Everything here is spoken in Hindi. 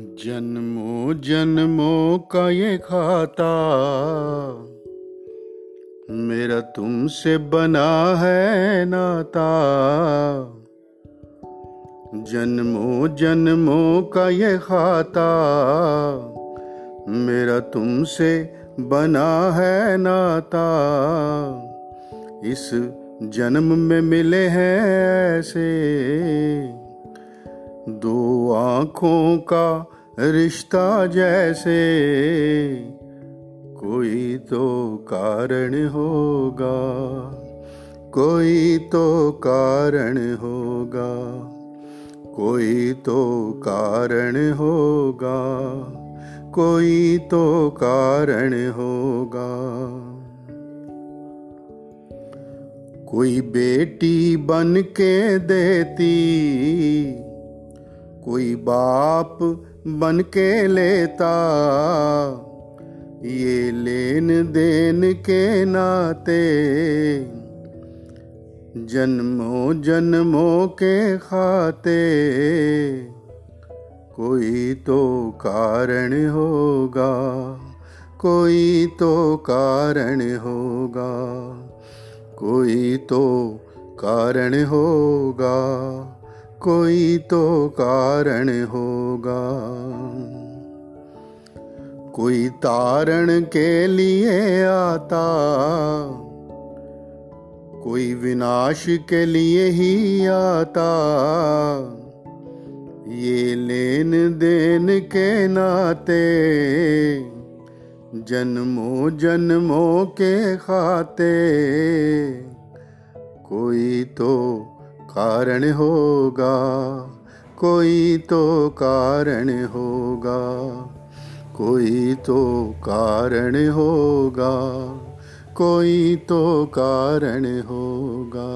जन्मों जन्मों का ये खाता, मेरा तुमसे बना है नाता। जन्मों जन्मों का ये खाता, मेरा तुमसे बना है नाता। इस जन्म में मिले हैं ऐसे, दो आँखों का रिश्ता जैसे कोई तो कारण होगा, कोई तो कारण होगा, कोई तो कारण होगा, कोई तो कारण होगा। कोई बेटी बन के देती कोई बाप बन के लेता। ये लेन देन के नाते जन्मों जन्मों के खाते। कोई तो कारण होगा, कोई तो कारण होगा, कोई तो कारण होगा। कोई तो कारण होगा। कोई तारण के लिए आता, कोई विनाश के लिए ही आता। ये लेन देन के नाते, जन्मों जन्मों के खाते, कोई तो कारण होगा कोई तो कारण होगा कोई तो कारण होगा कोई तो कारण होगा।